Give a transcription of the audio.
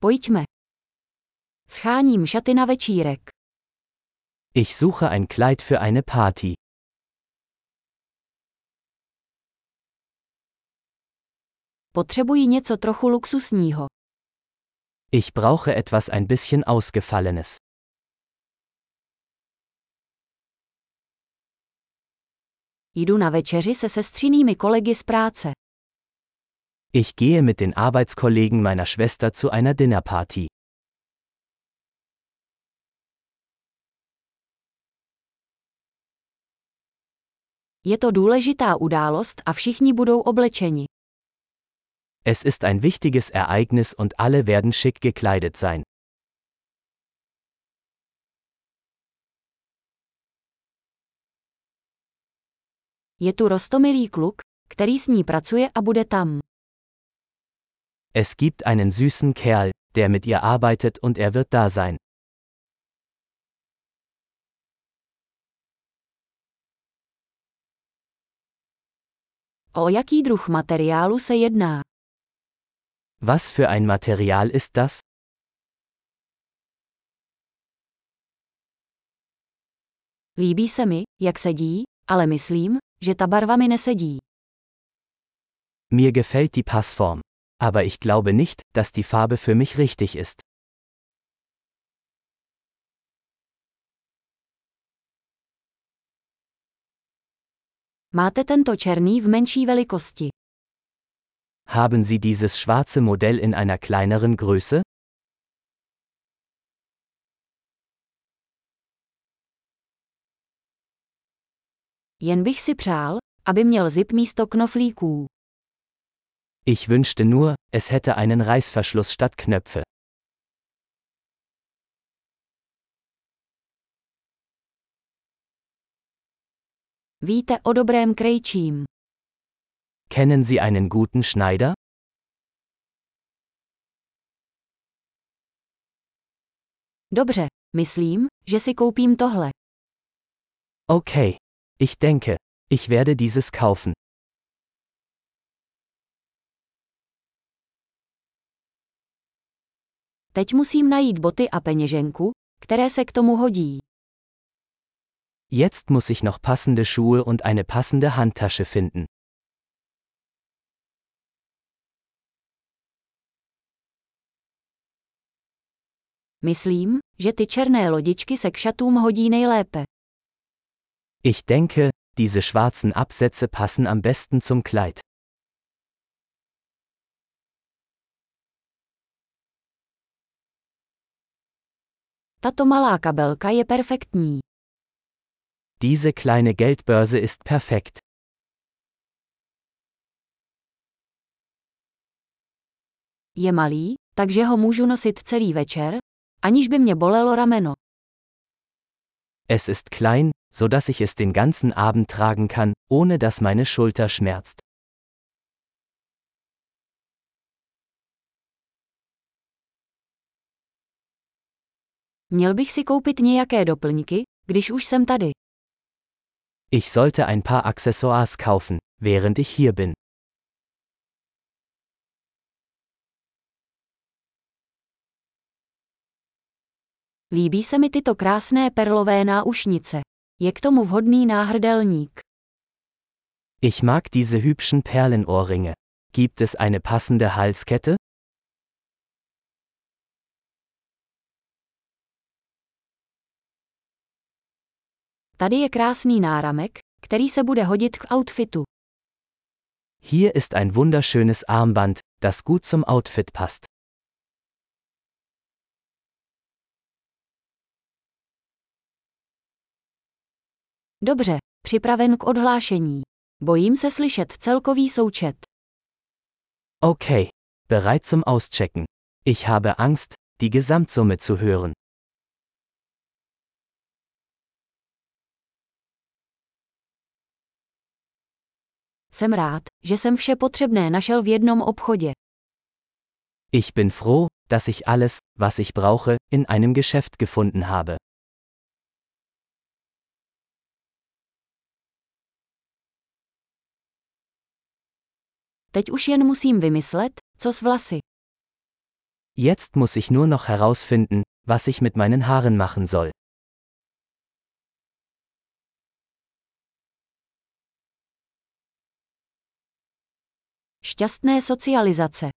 Pojďme. Scháním šaty na večírek. Ich suche ein Kleid für eine Party. Potřebuji něco trochu luxusního. Ich brauche etwas ein bisschen Ausgefallenes. Jdu na večeři se sestřinými kolegy z práce. Ich gehe mit den Arbeitskollegen meiner Schwester zu einer Dinnerparty. Je to důležitá událost a všichni budou oblečeni. Es ist ein wichtiges Ereignis und alle werden schick gekleidet sein. Je tu rostomilý kluk, který s ní pracuje a bude tam. Es gibt einen süßen Kerl, der mit ihr arbeitet und er wird da sein. O jaký druh materiálu se jedná? Was für ein Material ist das? Líbí se mi, jak sedí, ale myslím, že ta barva mi nesedí. Mir gefällt die Passform. Aber ich glaube nicht, dass die Farbe für mich richtig ist. Máte tento černý v menší velikosti. Haben Sie dieses schwarze Modell in einer kleineren Größe? Jen bych si přál, aby měl zip místo knoflíků. Ich wünschte nur, es hätte einen Reißverschluss statt Knöpfe. Víte o dobrém krejčím. Kennen Sie einen guten Schneider? Dobře, myslím, že si koupím tohle. Okay. Ich denke, ich werde dieses kaufen. Teď musím najít boty a peněženku, které se k tomu hodí. Jetzt muss ich noch passende Schuhe und eine passende Handtasche finden. Myslím, že ty černé lodičky se k šatům hodí nejlépe. Ich denke, diese schwarzen Absätze passen am besten zum Kleid. Tato malá kabelka je perfektní. Diese kleine Geldbörse ist perfekt. Je malý, takže ho můžu nosit celý večer, aniž by mě bolelo rameno. Es ist klein, so dass ich es den ganzen Abend tragen kann, ohne dass meine Schulter schmerzt. Měl bych si koupit nějaké doplňky, když už jsem tady. Ich sollte ein paar Accessoires kaufen, während ich hier bin. Líbí se mi tyto krásné perlové náušnice. Je k tomu vhodný náhrdelník. Ich mag diese hübschen Perlenohrringe. Gibt es eine passende Halskette? Tady je krásný náramek, který se bude hodit k outfitu. Hier ist ein wunderschönes Armband, das gut zum Outfit passt. Dobře, připraven k odhlášení. Bojím se slyšet celkový součet. Okay, bereit zum Auschecken. Ich habe Angst, die Gesamtsumme zu hören. Jsem rád, že jsem vše potřebné našel v jednom obchodě. Ich bin froh, dass ich alles, was ich brauche, in einem Geschäft gefunden habe. Teď už jen musím vymyslet, co s vlasy. Jetzt muss ich nur noch herausfinden, was ich mit meinen Haaren machen soll. Šťastné socializace.